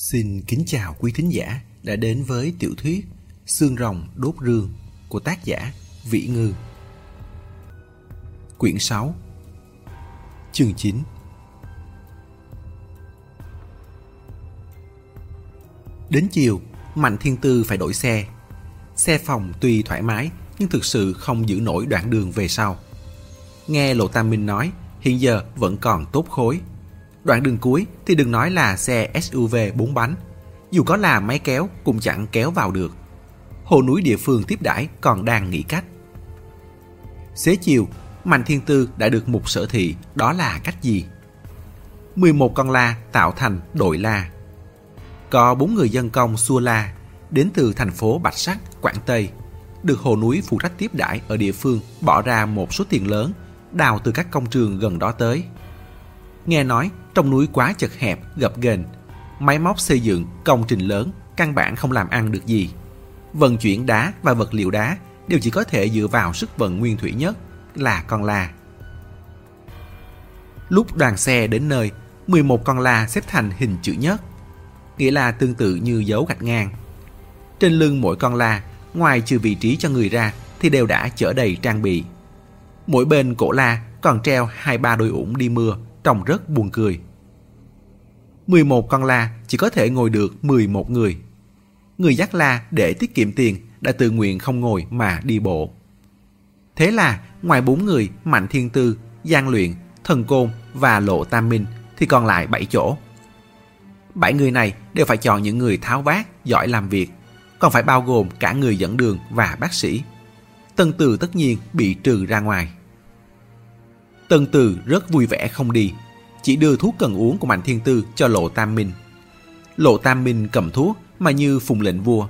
Xin kính chào quý thính giả đã đến với tiểu thuyết Xương rồng đốt rương của tác giả Vĩ Ngư. Quyển 6 Chương 9 Đến chiều, Mạnh Thiên Tư phải đổi xe. Xe phòng tuy thoải mái nhưng thực sự không giữ nổi đoạn đường về sau. Nghe Lộ Tam Minh nói hiện giờ vẫn còn tốt khối Đoạn đường cuối thì đừng nói là xe SUV 4 bánh, dù có là máy kéo cũng chẳng kéo vào được. Hồ núi địa phương tiếp đãi còn đang nghĩ cách. Xế chiều, Mạnh Thiên Tư đã được mục sở thị, đó là cách gì? 11 con la tạo thành đội la. Có bốn người dân công xua la, đến từ thành phố Bạch Sắc, Quảng Tây, được hồ núi phụ trách tiếp đãi ở địa phương bỏ ra một số tiền lớn, đào từ các công trường gần đó tới. Nghe nói trong núi quá chật hẹp, gập ghềnh, máy móc xây dựng, công trình lớn, căn bản không làm ăn được gì. Vận chuyển đá và vật liệu đá đều chỉ có thể dựa vào sức vận nguyên thủy nhất là con la. Lúc đoàn xe đến nơi, 11 con la xếp thành hình chữ nhất, nghĩa là tương tự như dấu gạch ngang. Trên lưng mỗi con la, ngoài trừ vị trí cho người ra thì đều đã chở đầy trang bị. Mỗi bên cổ la còn treo hai ba đôi ủng đi mưa trông rất buồn cười. 11 con la chỉ có thể ngồi được 11 người. Người dắt la để tiết kiệm tiền đã tự nguyện không ngồi mà đi bộ. Thế là ngoài bốn người Mạnh Thiên Tư, Giang Luyện, Thần Côn và Lộ Tam Minh thì còn lại 7 chỗ. Bảy người này đều phải chọn những người tháo vát, giỏi làm việc, còn phải bao gồm cả người dẫn đường và bác sĩ. Tân Từ tất nhiên bị trừ ra ngoài. Tân Từ rất vui vẻ không đi, chỉ đưa thuốc cần uống của Mạnh Thiên Tư cho Lộ Tam Minh. Lộ Tam Minh cầm thuốc mà như phùng lệnh vua,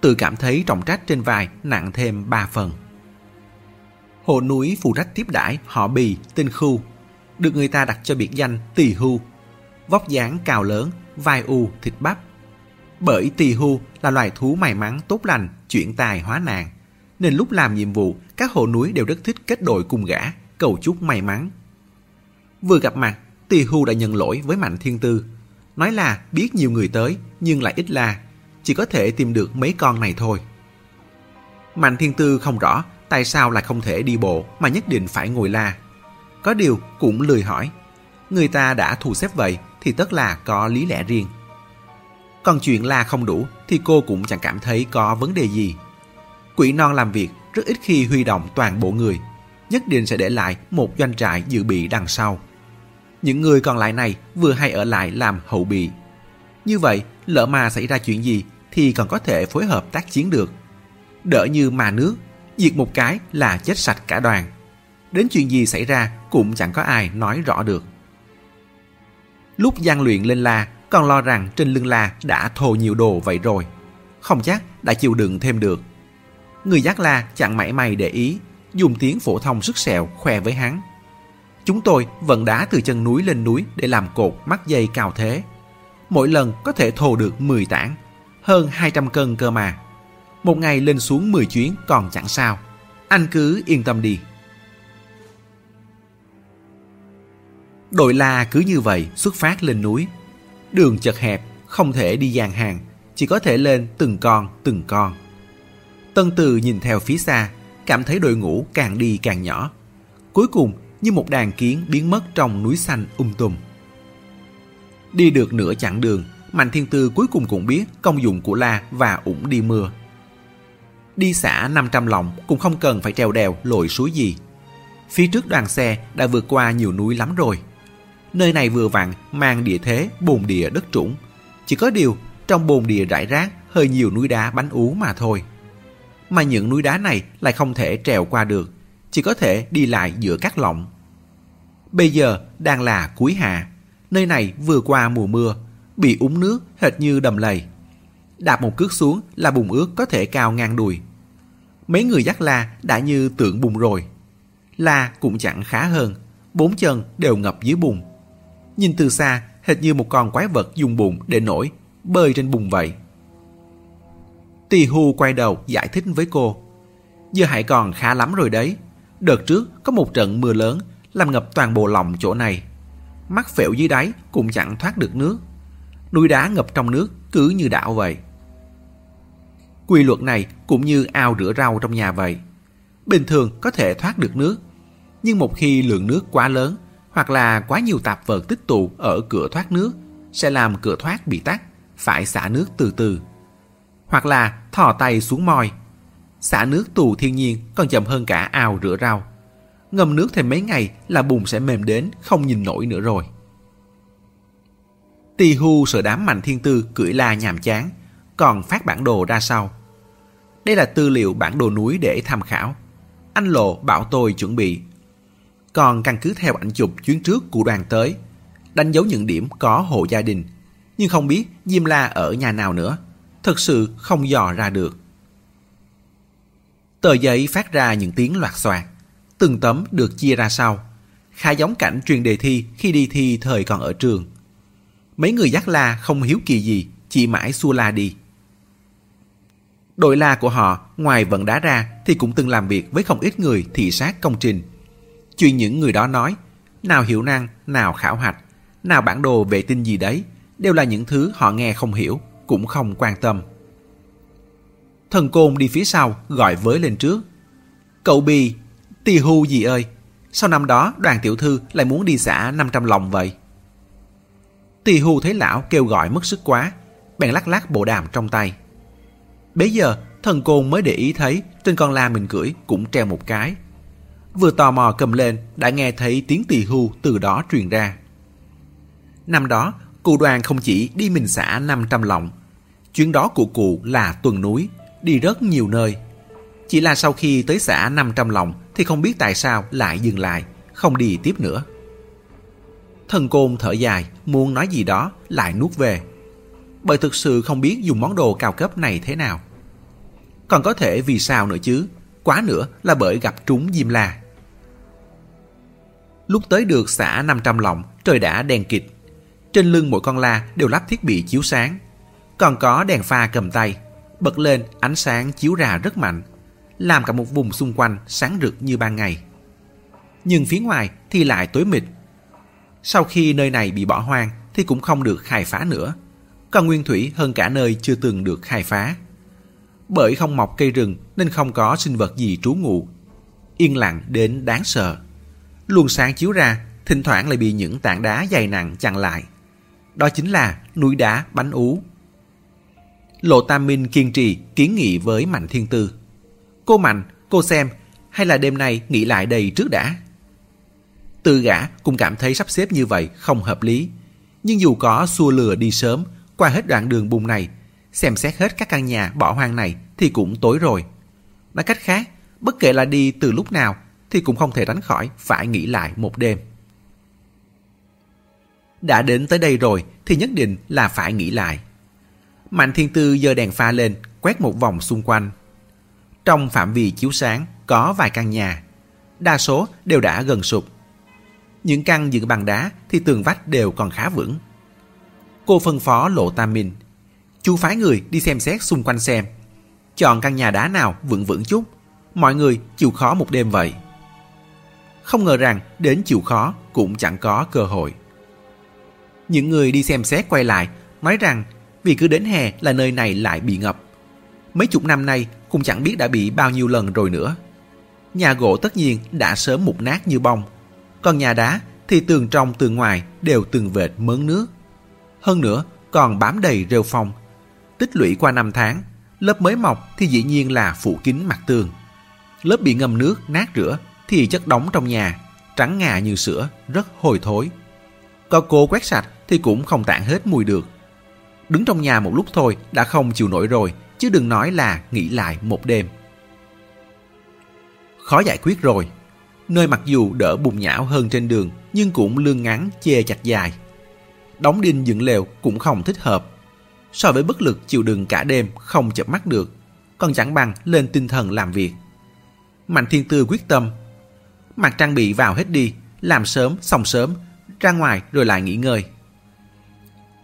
tự cảm thấy trọng trách trên vai nặng thêm ba phần. Hồ núi phụ trách tiếp đãi họ Bì, tên Khu, được người ta đặt cho biệt danh Tỳ Hu, vóc dáng cao lớn, vai u, thịt bắp. Bởi Tỳ Hu là loài thú may mắn tốt lành, chuyển tài hóa nạn, nên lúc làm nhiệm vụ, các hồ núi đều rất thích kết đội cùng gã cầu chúc may mắn. Vừa gặp mặt, Tỳ Hu đã nhận lỗi với Mạnh Thiên Tư. Nói là biết nhiều người tới, nhưng lại ít la, chỉ có thể tìm được mấy con này thôi. Mạnh Thiên Tư không rõ tại sao lại không thể đi bộ mà nhất định phải ngồi la. Có điều cũng lười hỏi. Người ta đã thu xếp vậy thì tất là có lý lẽ riêng. Còn chuyện la không đủ thì cô cũng chẳng cảm thấy có vấn đề gì. Quỷ non làm việc rất ít khi huy động toàn bộ người nhất định sẽ để lại một doanh trại dự bị đằng sau. Những người còn lại này vừa hay ở lại làm hậu bị. Như vậy, lỡ mà xảy ra chuyện gì thì còn có thể phối hợp tác chiến được. Đỡ như mà nước, diệt một cái là chết sạch cả đoàn. Đến chuyện gì xảy ra cũng chẳng có ai nói rõ được. Lúc gian luyện lên la, còn lo rằng trên lưng la đã thồ nhiều đồ vậy rồi. Không chắc đã chịu đựng thêm được. Người dắt la chẳng mảy may để ý dùng tiếng phổ thông sức sẹo khoe với hắn. Chúng tôi vận đá từ chân núi lên núi để làm cột mắc dây cao thế. Mỗi lần có thể thồ được 10 tảng, hơn 200 cân cơ mà. Một ngày lên xuống 10 chuyến còn chẳng sao. Anh cứ yên tâm đi. Đội la cứ như vậy xuất phát lên núi. Đường chật hẹp, không thể đi dàn hàng, chỉ có thể lên từng con từng con. Tân Từ nhìn theo phía xa, cảm thấy đội ngũ càng đi càng nhỏ. Cuối cùng như một đàn kiến biến mất trong núi xanh um tùm. Đi được nửa chặng đường, Mạnh Thiên Tư cuối cùng cũng biết công dụng của la và ủng đi mưa. Đi xã 500 lòng cũng không cần phải trèo đèo lội suối gì. Phía trước đoàn xe đã vượt qua nhiều núi lắm rồi. Nơi này vừa vặn mang địa thế bồn địa đất trũng. Chỉ có điều trong bồn địa rải rác hơi nhiều núi đá bánh ú mà thôi mà những núi đá này lại không thể trèo qua được, chỉ có thể đi lại giữa các lọng. Bây giờ đang là cuối hạ, nơi này vừa qua mùa mưa, bị úng nước hệt như đầm lầy. Đạp một cước xuống là bùn ướt có thể cao ngang đùi. Mấy người dắt la đã như tượng bùn rồi. La cũng chẳng khá hơn, bốn chân đều ngập dưới bùn. Nhìn từ xa, hệt như một con quái vật dùng bùn để nổi, bơi trên bùn vậy. Tì Hu quay đầu giải thích với cô. Giờ hãy còn khá lắm rồi đấy. Đợt trước có một trận mưa lớn làm ngập toàn bộ lòng chỗ này. Mắt phễu dưới đáy cũng chẳng thoát được nước. núi đá ngập trong nước cứ như đảo vậy. Quy luật này cũng như ao rửa rau trong nhà vậy. Bình thường có thể thoát được nước, nhưng một khi lượng nước quá lớn hoặc là quá nhiều tạp vật tích tụ ở cửa thoát nước sẽ làm cửa thoát bị tắc, phải xả nước từ từ. Hoặc là thò tay xuống moi. Xả nước tù thiên nhiên còn chậm hơn cả ao rửa rau. Ngâm nước thêm mấy ngày là bùn sẽ mềm đến không nhìn nổi nữa rồi. Tì hu sợ đám mạnh thiên tư cưỡi la nhàm chán, còn phát bản đồ ra sau. Đây là tư liệu bản đồ núi để tham khảo. Anh Lộ bảo tôi chuẩn bị. Còn căn cứ theo ảnh chụp chuyến trước của đoàn tới, đánh dấu những điểm có hộ gia đình, nhưng không biết Diêm La ở nhà nào nữa. Thật sự không dò ra được. Tờ giấy phát ra những tiếng loạt xoạt, từng tấm được chia ra sau, khá giống cảnh truyền đề thi khi đi thi thời còn ở trường. Mấy người dắt la không hiếu kỳ gì, chỉ mãi xua la đi. Đội la của họ, ngoài vận đá ra thì cũng từng làm việc với không ít người thị sát công trình. Chuyện những người đó nói, nào hiệu năng, nào khảo hạch, nào bản đồ vệ tinh gì đấy, đều là những thứ họ nghe không hiểu, cũng không quan tâm. Thần côn đi phía sau gọi với lên trước. Cậu Bì, tì hưu gì ơi, sao năm đó đoàn tiểu thư lại muốn đi xã 500 lòng vậy? Tỳ hưu thấy lão kêu gọi mất sức quá, bèn lắc lắc bộ đàm trong tay. Bấy giờ, thần côn mới để ý thấy trên con la mình cưỡi cũng treo một cái. Vừa tò mò cầm lên, đã nghe thấy tiếng tỳ hưu từ đó truyền ra. Năm đó, cụ đoàn không chỉ đi mình xã 500 lòng. Chuyến đó của cụ là tuần núi, đi rất nhiều nơi. Chỉ là sau khi tới xã 500 lòng thì không biết tại sao lại dừng lại, không đi tiếp nữa. Thần côn thở dài, muốn nói gì đó, lại nuốt về. Bởi thực sự không biết dùng món đồ cao cấp này thế nào. Còn có thể vì sao nữa chứ, quá nữa là bởi gặp trúng Diêm La. Lúc tới được xã 500 lòng, trời đã đen kịt. Trên lưng mỗi con la đều lắp thiết bị chiếu sáng. Còn có đèn pha cầm tay, bật lên ánh sáng chiếu ra rất mạnh, làm cả một vùng xung quanh sáng rực như ban ngày. Nhưng phía ngoài thì lại tối mịt sau khi nơi này bị bỏ hoang thì cũng không được khai phá nữa. Còn nguyên thủy hơn cả nơi chưa từng được khai phá. Bởi không mọc cây rừng nên không có sinh vật gì trú ngụ. Yên lặng đến đáng sợ. Luồng sáng chiếu ra, thỉnh thoảng lại bị những tảng đá dày nặng chặn lại. Đó chính là núi đá bánh ú. Lộ Tam Minh kiên trì kiến nghị với Mạnh Thiên Tư. Cô Mạnh, cô xem, hay là đêm nay nghỉ lại đây trước đã? Tư gã cũng cảm thấy sắp xếp như vậy không hợp lý. Nhưng dù có xua lừa đi sớm, qua hết đoạn đường bùng này, xem xét hết các căn nhà bỏ hoang này thì cũng tối rồi. Nói cách khác, bất kể là đi từ lúc nào thì cũng không thể tránh khỏi phải nghỉ lại một đêm. Đã đến tới đây rồi thì nhất định là phải nghỉ lại. Mạnh Thiên Tư giơ đèn pha lên, quét một vòng xung quanh. Trong phạm vi chiếu sáng có vài căn nhà, đa số đều đã gần sụp. Những căn dựng bằng đá thì tường vách đều còn khá vững. Cô phân phó Lộ Tam Minh. Chú phái người đi xem xét xung quanh xem. Chọn căn nhà đá nào vững vững chút. Mọi người chịu khó một đêm vậy. Không ngờ rằng đến chịu khó cũng chẳng có cơ hội. Những người đi xem xét quay lại nói rằng vì cứ đến hè là nơi này lại bị ngập. Mấy chục năm nay cũng chẳng biết đã bị bao nhiêu lần rồi nữa. Nhà gỗ tất nhiên đã sớm mục nát như bông còn nhà đá thì tường trong tường ngoài đều từng vệt mớn nước. Hơn nữa còn bám đầy rêu phong. Tích lũy qua năm tháng, lớp mới mọc thì dĩ nhiên là phủ kín mặt tường. Lớp bị ngâm nước nát rửa thì chất đóng trong nhà, trắng ngà như sữa, rất hôi thối. Có cô quét sạch thì cũng không tản hết mùi được. Đứng trong nhà một lúc thôi đã không chịu nổi rồi, chứ đừng nói là nghỉ lại một đêm. Khó giải quyết rồi, nơi mặc dù đỡ bùng nhão hơn trên đường nhưng cũng lương ngắn chê chặt dài. Đóng đinh dựng lều cũng không thích hợp. So với bất lực chịu đựng cả đêm không chợp mắt được, còn chẳng bằng lên tinh thần làm việc. Mạnh Thiên Tư quyết tâm. Mặc trang bị vào hết đi, làm sớm xong sớm, ra ngoài rồi lại nghỉ ngơi.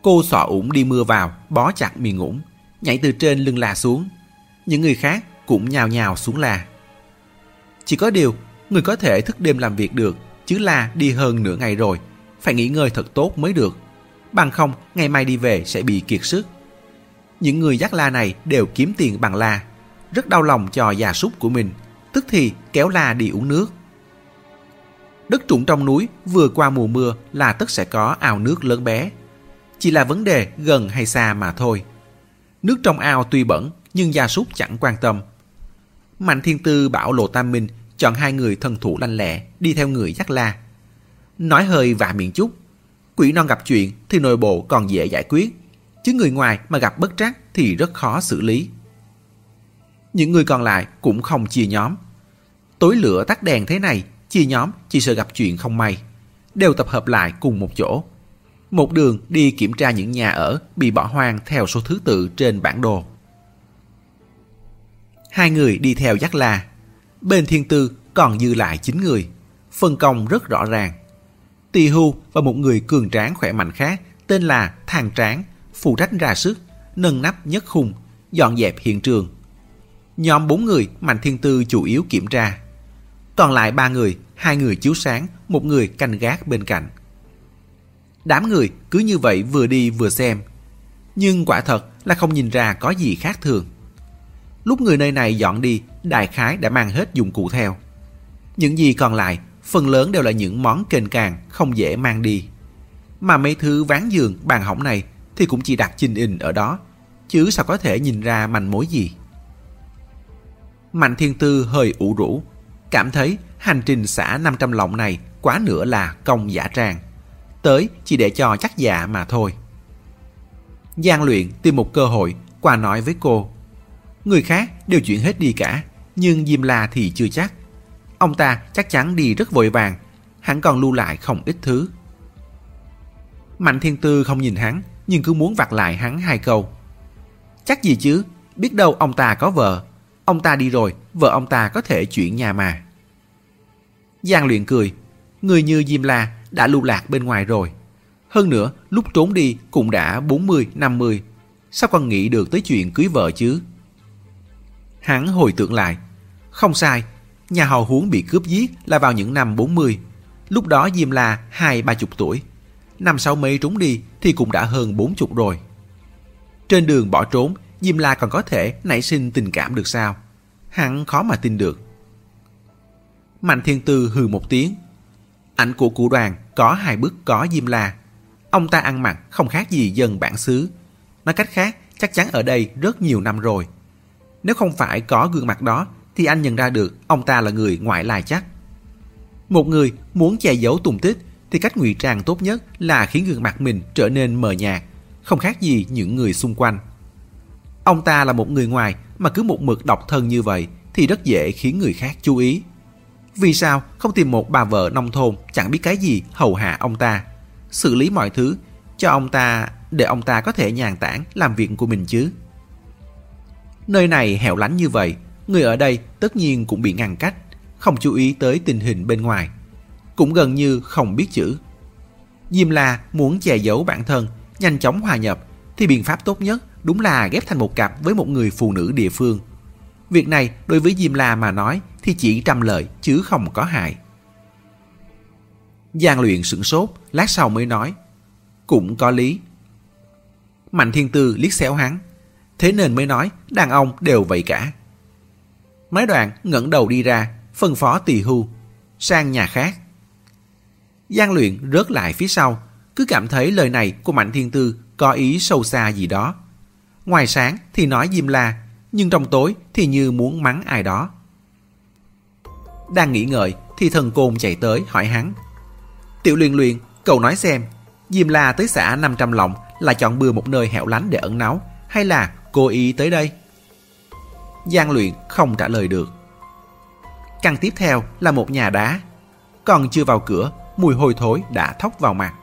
Cô xỏ ủng đi mưa vào, bó chặt miền ủng, nhảy từ trên lưng là xuống. Những người khác cũng nhào nhào xuống là. Chỉ có điều Người có thể thức đêm làm việc được, chứ là đi hơn nửa ngày rồi, phải nghỉ ngơi thật tốt mới được. bằng không ngày mai đi về sẽ bị kiệt sức. Những người dắt la này đều kiếm tiền bằng la, rất đau lòng cho gia súc của mình, tức thì kéo la đi uống nước. Đất trũng trong núi vừa qua mùa mưa là tất sẽ có ao nước lớn bé. Chỉ là vấn đề gần hay xa mà thôi. Nước trong ao tuy bẩn nhưng gia súc chẳng quan tâm. Mạnh Thiên Tư bảo Lộ Tam Minh chọn hai người thân thủ lanh lẹ đi theo người dắt la. Nói hơi vạ miệng chút, quỷ non gặp chuyện thì nội bộ còn dễ giải quyết, chứ người ngoài mà gặp bất trắc thì rất khó xử lý. Những người còn lại cũng không chia nhóm. Tối lửa tắt đèn thế này, chia nhóm chỉ sợ gặp chuyện không may. Đều tập hợp lại cùng một chỗ. Một đường đi kiểm tra những nhà ở bị bỏ hoang theo số thứ tự trên bản đồ. Hai người đi theo dắt la. Bên thiên tư còn dư lại chín người. Phân công rất rõ ràng. Tỳ hưu và một người cường tráng khỏe mạnh khác tên là Thang Tráng phụ trách ra sức, nâng nắp nhất khung, dọn dẹp hiện trường. Nhóm bốn người Mạnh Thiên Tư chủ yếu kiểm tra. Còn lại ba người, hai người chiếu sáng, một người canh gác bên cạnh. Đám người cứ như vậy vừa đi vừa xem. Nhưng quả thật là không nhìn ra có gì khác thường. Lúc người nơi này dọn đi, đại khái đã mang hết dụng cụ theo. Những gì còn lại, phần lớn đều là những món kênh càng không dễ mang đi. Mà mấy thứ ván giường, bàn hỏng này thì cũng chỉ đặt chinh in ở đó, chứ sao có thể nhìn ra manh mối gì. Mạnh Thiên Tư hơi ủ rũ, cảm thấy hành trình xã 500 lọng này quá nữa là công giả trang. Tới chỉ để cho chắc dạ mà thôi. Giang luyện tìm một cơ hội qua nói với cô. Người khác đều chuyển hết đi cả, nhưng Diêm La thì chưa chắc. Ông ta chắc chắn đi rất vội vàng, hắn còn lưu lại không ít thứ. Mạnh Thiên Tư không nhìn hắn, nhưng cứ muốn vặt lại hắn hai câu. Chắc gì chứ, biết đâu ông ta có vợ. Ông ta đi rồi, vợ ông ta có thể chuyển nhà mà. Giang luyện cười, người như Diêm La đã lưu lạc bên ngoài rồi. Hơn nữa, lúc trốn đi cũng đã 40, 50. Sao còn nghĩ được tới chuyện cưới vợ chứ? Hắn hồi tưởng lại. Không sai, nhà họ huống bị cướp giết là vào những năm 40. Lúc đó Diêm La hai ba chục tuổi. Năm sau mấy trốn đi thì cũng đã hơn bốn chục rồi. Trên đường bỏ trốn, Diêm La còn có thể nảy sinh tình cảm được sao? Hắn khó mà tin được. Mạnh Thiên Tư hừ một tiếng. Ảnh của cụ đoàn có hai bức có Diêm La. Ông ta ăn mặc không khác gì dân bản xứ. Nói cách khác, chắc chắn ở đây rất nhiều năm rồi. Nếu không phải có gương mặt đó, thì anh nhận ra được ông ta là người ngoại lai chắc. Một người muốn che giấu tung tích thì cách ngụy trang tốt nhất là khiến gương mặt mình trở nên mờ nhạt, không khác gì những người xung quanh. Ông ta là một người ngoài mà cứ một mực độc thân như vậy thì rất dễ khiến người khác chú ý. Vì sao không tìm một bà vợ nông thôn chẳng biết cái gì hầu hạ ông ta, xử lý mọi thứ cho ông ta để ông ta có thể nhàn tản làm việc của mình chứ? Nơi này hẻo lánh như vậy, người ở đây tất nhiên cũng bị ngăn cách, không chú ý tới tình hình bên ngoài. Cũng gần như không biết chữ. Diêm La muốn che giấu bản thân, nhanh chóng hòa nhập, thì biện pháp tốt nhất đúng là ghép thành một cặp với một người phụ nữ địa phương. Việc này đối với Diêm La mà nói thì chỉ trăm lợi chứ không có hại. Giang luyện sửng sốt, lát sau mới nói. Cũng có lý. Mạnh thiên tư liếc xéo hắn. Thế nên mới nói đàn ông đều vậy cả. Mấy đoạn ngẩng đầu đi ra, phân phó tỳ hưu, sang nhà khác. Giang luyện rớt lại phía sau, cứ cảm thấy lời này của Mạnh Thiên Tư có ý sâu xa gì đó. Ngoài sáng thì nói Diêm La, nhưng trong tối thì như muốn mắng ai đó. Đang nghĩ ngợi thì thần côn chạy tới hỏi hắn. Tiểu luyện luyện, cậu nói xem, Diêm La tới xã 500 lòng là chọn bừa một nơi hẻo lánh để ẩn náu hay là cố ý tới đây? Giang luyện không trả lời được. Căn tiếp theo là một nhà đá. Còn chưa vào cửa, mùi hôi thối đã thốc vào mặt.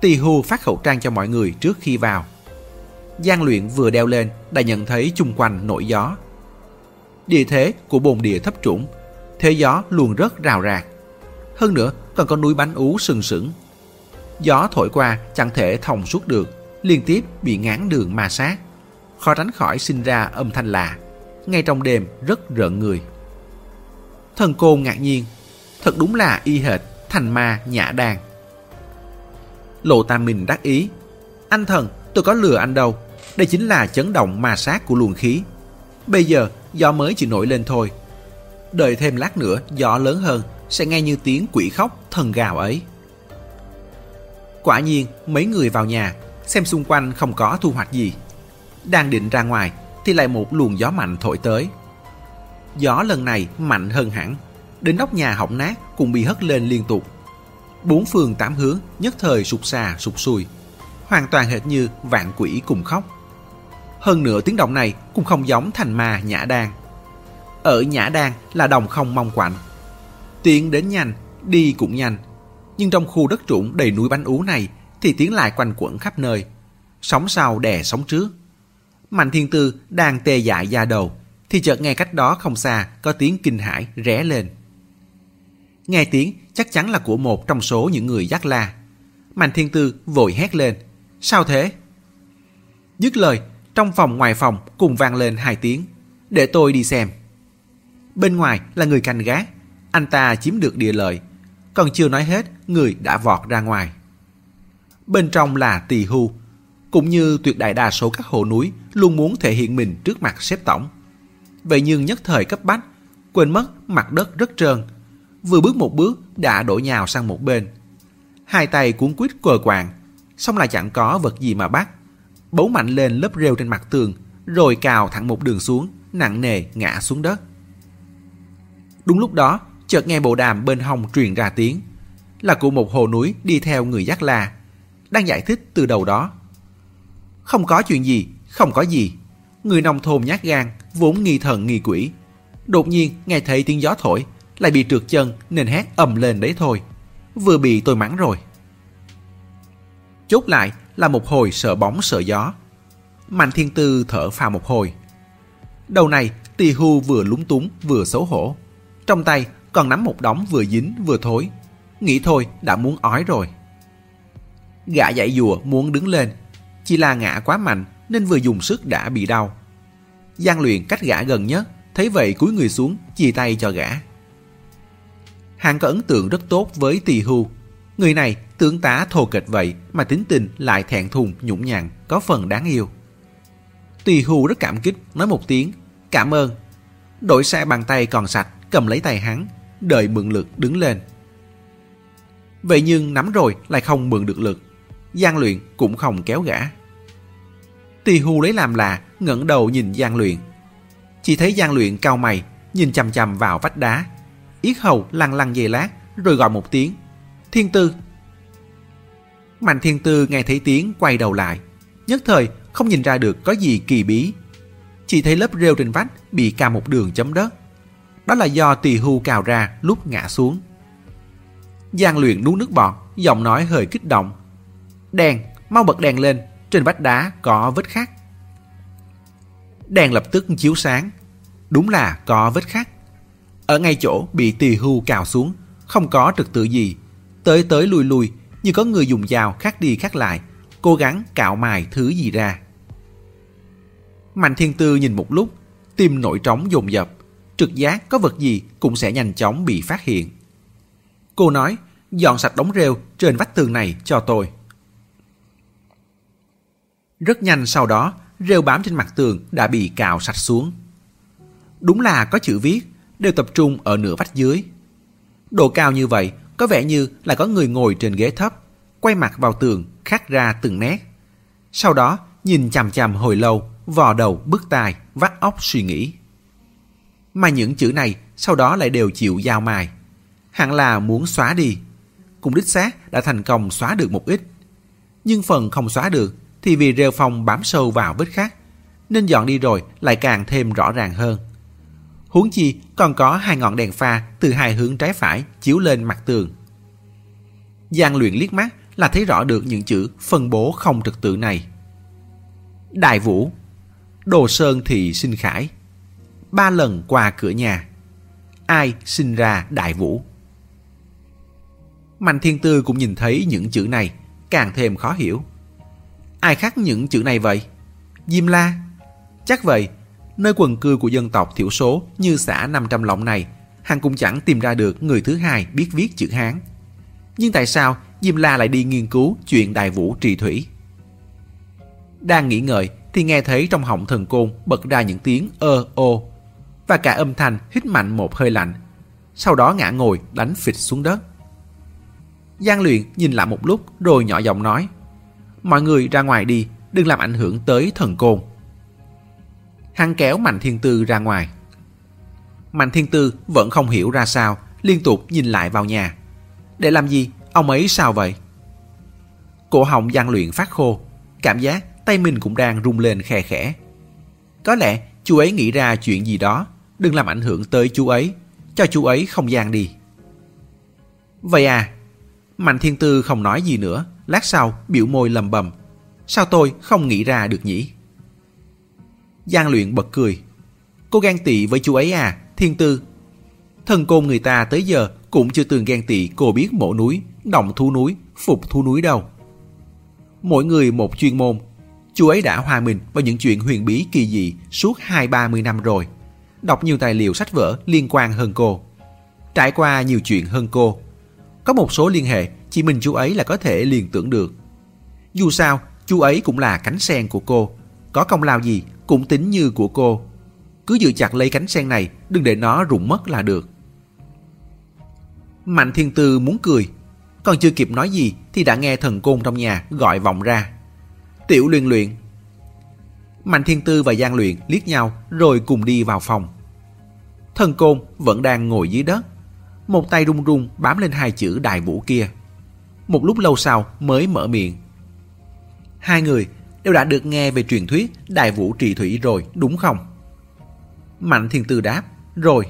Tỳ hưu phát khẩu trang cho mọi người trước khi vào. Giang luyện vừa đeo lên đã nhận thấy chung quanh nổi gió. Địa thế của bồn địa thấp trũng, thế gió luôn rất rào rạc. Hơn nữa còn có núi bánh ú sừng sững. Gió thổi qua chẳng thể thông suốt được, liên tiếp bị ngán đường ma sát. Khó tránh khỏi sinh ra âm thanh lạ, ngay trong đêm rất rợn người. Thần côn ngạc nhiên, thật đúng là y hệt thành ma nhã đàn. Lộ Tam Minh đắc ý. Anh thần, tôi có lừa anh đâu. Đây chính là chấn động ma sát của luồng khí. Bây giờ, gió mới chỉ nổi lên thôi. Đợi thêm lát nữa, gió lớn hơn, sẽ nghe như tiếng quỷ khóc thần gào ấy. Quả nhiên, mấy người vào nhà, xem xung quanh không có thu hoạch gì. Đang định ra ngoài, thì lại một luồng gió mạnh thổi tới. Gió lần này mạnh hơn hẳn, đến nóc nhà hỏng nát cũng bị hất lên liên tục. Bốn phương tám hướng nhất thời sụp xà sụp sùi, hoàn toàn hệt như vạn quỷ cùng khóc. Hơn nữa tiếng động này cũng không giống thành ma Nhã Đan. Ở Nhã Đan là đồng không mong quạnh. Tiến đến nhanh, đi cũng nhanh. Nhưng trong khu đất trũng đầy núi bánh ú này thì tiếng lại quanh quẩn khắp nơi. Sóng sau đè sóng trước. Mạnh Thiên Tư đang tê dại da đầu thì chợt nghe cách đó không xa có tiếng kinh hãi rẽ lên. Nghe tiếng chắc chắn là của một trong số những người dắt la. Mạnh Thiên Tư vội hét lên. Sao thế? Dứt lời, trong phòng ngoài phòng cùng vang lên hai tiếng. Để tôi đi xem. Bên ngoài là người canh gác. Anh ta chiếm được địa lợi. Còn chưa nói hết, người đã vọt ra ngoài. Bên trong là tỳ hưu. Cũng như tuyệt đại đa số các hồ núi luôn muốn thể hiện mình trước mặt xếp tổng. Vậy nhưng nhất thời cấp bách, quên mất mặt đất rất trơn. Vừa bước một bước đã đổ nhào sang một bên. Hai tay cuốn quýt cờ quạng, xong là chẳng có vật gì mà bắt. Bấu mạnh lên lớp rêu trên mặt tường, rồi cào thẳng một đường xuống, nặng nề ngã xuống đất. Đúng lúc đó, chợt nghe bộ đàm bên hông truyền ra tiếng. Là của một hồ núi đi theo người giác la, đang giải thích từ đầu đó. Không có chuyện gì, không có gì. Người nông thôn nhát gan, vốn nghi thần nghi quỷ. Đột nhiên nghe thấy tiếng gió thổi, lại bị trượt chân nên hét ầm lên đấy thôi. Vừa bị tôi mắng rồi. Chốt lại là một hồi sợ bóng sợ gió. Mạnh thiên tư thở phào một hồi. Đầu này tỳ hưu vừa lúng túng vừa xấu hổ. Trong tay còn nắm một đống vừa dính vừa thối. Nghĩ thôi đã muốn ói rồi. Gã dạy dùa muốn đứng lên. Chỉ là ngã quá mạnh nên vừa dùng sức đã bị đau. Giang luyện cách gã gần nhất, thấy vậy cúi người xuống, chia tay cho gã. Hàng có ấn tượng rất tốt với tỳ hưu. Người này tướng tá thô kịch vậy mà tính tình lại thẹn thùng nhũng nhặn, có phần đáng yêu. Tùy hưu rất cảm kích, nói một tiếng, cảm ơn. Đổi xe bàn tay còn sạch, cầm lấy tay hắn, đợi mượn lực đứng lên. Vậy nhưng nắm rồi lại không mượn được lực. Giang luyện cũng không kéo gã. Tỳ hưu lấy làm lạ, ngẩng đầu nhìn Giang luyện. Chỉ thấy Giang luyện cao mày, nhìn chằm chằm vào vách đá. Yết hầu lăn lăn về lát, rồi gọi một tiếng. Thiên tư. Mạnh thiên tư nghe thấy tiếng quay đầu lại. Nhất thời không nhìn ra được có gì kỳ bí. Chỉ thấy lớp rêu trên vách bị cào một đường chấm đất. Đó là do tỳ hưu cào ra lúc ngã xuống. Giang luyện nuốt nước bọt, giọng nói hơi kích động. Đèn, mau bật đèn lên, trên vách đá có vết khắc. Đèn lập tức chiếu sáng. Đúng là có vết khắc. Ở ngay chỗ bị tỳ hưu cào xuống, không có trật tự gì. Tới tới lui lui, như có người dùng dao khắc đi khắc lại, cố gắng cạo mài thứ gì ra. Mạnh thiên tư nhìn một lúc, tim nổi trống dồn dập, trực giác có vật gì cũng sẽ nhanh chóng bị phát hiện. Cô nói, dọn sạch đống rêu trên vách tường này cho tôi. Rất nhanh sau đó, rêu bám trên mặt tường đã bị cạo sạch xuống. Đúng là có chữ viết, đều tập trung ở nửa vách dưới. Độ cao như vậy, có vẻ như là có người ngồi trên ghế thấp, quay mặt vào tường, khắc ra từng nét. Sau đó, nhìn chằm chằm hồi lâu, vò đầu, bứt tai, vắt óc suy nghĩ. Mà những chữ này sau đó lại đều chịu giao mài. Hẳn là muốn xóa đi. Cùng đích xác đã thành công xóa được một ít. Nhưng phần không xóa được thì vì rêu phong bám sâu vào vết khác, nên dọn đi rồi lại càng thêm rõ ràng hơn. Huống chi còn có hai ngọn đèn pha từ hai hướng trái phải chiếu lên mặt tường. Giang luyện liếc mắt là thấy rõ được những chữ phân bố không trật tự này. Đại Vũ Đồ Sơn thì Sinh Khải Ba lần qua cửa nhà Ai sinh ra Đại Vũ Mạnh Thiên Tư cũng nhìn thấy những chữ này Càng thêm khó hiểu Ai khắc những chữ này vậy? Diêm La? Chắc vậy, nơi quần cư của dân tộc thiểu số như xã 500 lọng này, Hằng cũng chẳng tìm ra được người thứ hai biết viết chữ Hán. Nhưng tại sao Diêm La lại đi nghiên cứu chuyện đại vũ trì thủy. Đang nghĩ ngợi thì nghe thấy trong họng thần côn bật ra những tiếng ơ ô và cả âm thanh hít mạnh một hơi lạnh. Sau đó ngã ngồi đánh phịch xuống đất. Giang luyện nhìn lại một lúc rồi nhỏ giọng nói Mọi người ra ngoài đi, đừng làm ảnh hưởng tới thần côn. Hắn kéo Mạnh Thiên Tư ra ngoài. Mạnh Thiên Tư vẫn không hiểu ra sao, liên tục nhìn lại vào nhà. Để làm gì? Ông ấy sao vậy? Cổ họng gian luyện phát khô, cảm giác tay mình cũng đang rung lên khe khẽ. Có lẽ chú ấy nghĩ ra chuyện gì đó, đừng làm ảnh hưởng tới chú ấy, cho chú ấy không gian đi. Vậy à, Mạnh Thiên Tư không nói gì nữa, lát sau biểu môi lầm bầm. Sao tôi không nghĩ ra được nhỉ? Giang luyện bật cười. Cô ghen tị với chú ấy à, Thiên Tư. Thần côn người ta tới giờ cũng chưa từng ghen tị cô biết mổ núi, động thu núi, phục thu núi đâu. Mỗi người một chuyên môn, chú ấy đã hòa mình vào những chuyện huyền bí kỳ dị suốt hai ba mươi năm rồi. Đọc nhiều tài liệu sách vở liên quan hơn cô. Trải qua nhiều chuyện hơn cô. Có một số liên hệ chỉ mình chú ấy là có thể liền tưởng được. Dù sao, chú ấy cũng là cánh sen của cô. Có công lao gì cũng tính như của cô. Cứ giữ chặt lấy cánh sen này, đừng để nó rụng mất là được. Mạnh Thiên Tư muốn cười. Còn chưa kịp nói gì thì đã nghe thần côn trong nhà gọi vọng ra. Tiểu luyện luyện. Mạnh Thiên Tư và Giang Luyện liếc nhau rồi cùng đi vào phòng. Thần côn vẫn đang ngồi dưới đất. Một tay run run bám lên hai chữ đại vũ kia. Một lúc lâu sau mới mở miệng. Hai người đều đã được nghe về truyền thuyết đại vũ trì thủy rồi đúng không? Mạnh Thiên Tư đáp. Rồi.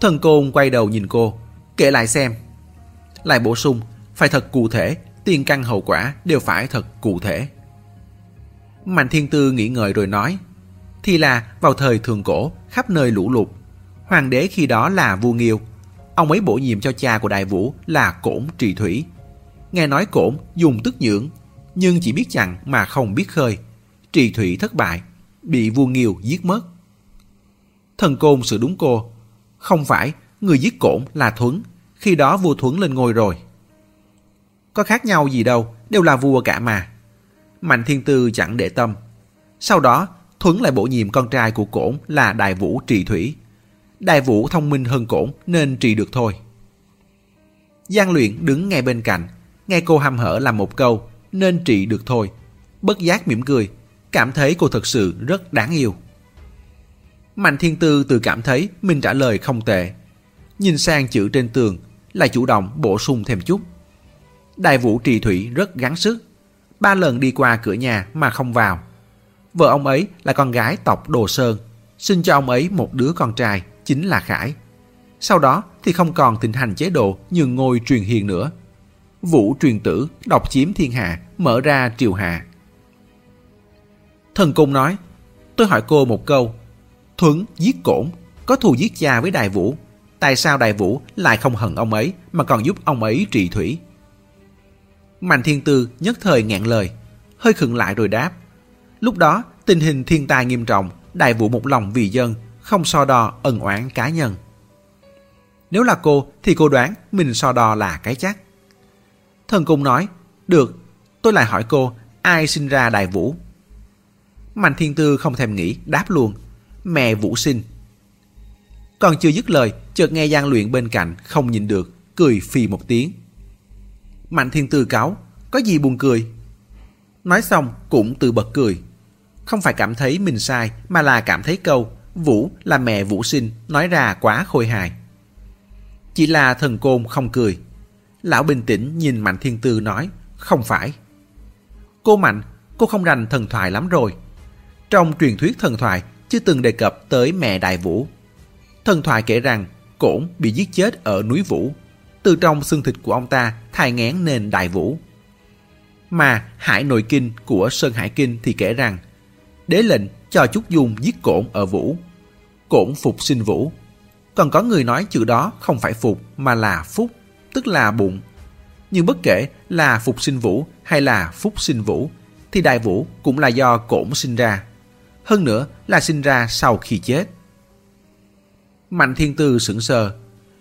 Thần côn quay đầu nhìn cô. Kể lại xem. Lại bổ sung. Phải thật cụ thể. Tiền căn hậu quả đều phải thật cụ thể. Mạnh Thiên Tư nghĩ ngợi rồi nói. Thì là vào thời thường cổ, khắp nơi lũ lụt. Hoàng đế khi đó là vua Nghiêu. Ông ấy bổ nhiệm cho cha của Đại Vũ là Cổn Trì Thủy. Nghe nói Cổn dùng tức nhưỡng, nhưng chỉ biết chặn mà không biết khơi. Trì Thủy thất bại, bị vua Nghiêu giết mất. Thần Côn sự đúng cô. Không phải, người giết Cổn là Thuấn, khi đó vua Thuấn lên ngôi rồi. Có khác nhau gì đâu, đều là vua cả mà. Mạnh Thiên Tư chẳng để tâm. Sau đó, Thuấn lại bổ nhiệm con trai của Cổn là Đại Vũ Trì Thủy. Đại Vũ thông minh hơn Cổn nên trì được thôi. Giang Luyện đứng ngay bên cạnh, nghe cô hăm hở làm một câu nên trị được thôi. Bất giác mỉm cười, cảm thấy cô thật sự rất đáng yêu. Mạnh Thiên Tư tự cảm thấy mình trả lời không tệ. Nhìn sang chữ trên tường, lại chủ động bổ sung thêm chút. Đại Vũ Trì Thủy rất gắng sức, ba lần đi qua cửa nhà mà không vào. Vợ ông ấy là con gái tộc Đồ Sơn, sinh cho ông ấy một đứa con trai, chính là Khải. Sau đó thì không còn tình hành chế độ nhường ngôi truyền hiền nữa. Vũ truyền tử, độc chiếm thiên hạ, mở ra triều hạ. Thần Cung nói, tôi hỏi cô một câu. Thuấn giết cổn, có thù giết cha với Đại Vũ. Tại sao Đại Vũ lại không hận ông ấy mà còn giúp ông ấy trị thủy? Mạnh Thiên Tư nhất thời ngạn lời, hơi khựng lại rồi đáp. Lúc đó, tình hình thiên tai nghiêm trọng, Đại Vũ một lòng vì dân, không so đo ân oán cá nhân. Nếu là cô thì cô đoán mình so đo là cái chắc. Thần Cung nói, được, tôi lại hỏi cô, ai sinh ra Đại Vũ? Mạnh Thiên Tư không thèm nghĩ, đáp luôn, mẹ Vũ sinh. Còn chưa dứt lời, chợt nghe gian Luyện bên cạnh, không nhìn được, cười phì một tiếng. Mạnh Thiên Tư cáo, có gì buồn cười? Nói xong cũng tự bật cười. Không phải cảm thấy mình sai, mà là cảm thấy câu Vũ là mẹ Vũ sinh nói ra quá khôi hài. Chỉ là thần côn không cười. Lão bình tĩnh nhìn Mạnh Thiên Tư nói, không phải. Cô Mạnh, cô không rành thần thoại lắm rồi. Trong truyền thuyết thần thoại chưa từng đề cập tới mẹ Đại Vũ. Thần thoại kể rằng Cổn bị giết chết ở núi Vũ. Từ trong xương thịt của ông ta thai ngén nên Đại Vũ. Mà Hải Nội Kinh của Sơn Hải Kinh thì kể rằng đế lệnh cho Trúc Dung giết Cổn ở Vũ. Cổn phục sinh Vũ. Còn có người nói chữ đó không phải phục mà là phúc, tức là bụng. Nhưng bất kể là phục sinh Vũ hay là phúc sinh Vũ, thì Đại Vũ cũng là do Cổn sinh ra. Hơn nữa là sinh ra sau khi chết. Mạnh Thiên Tư sững sờ.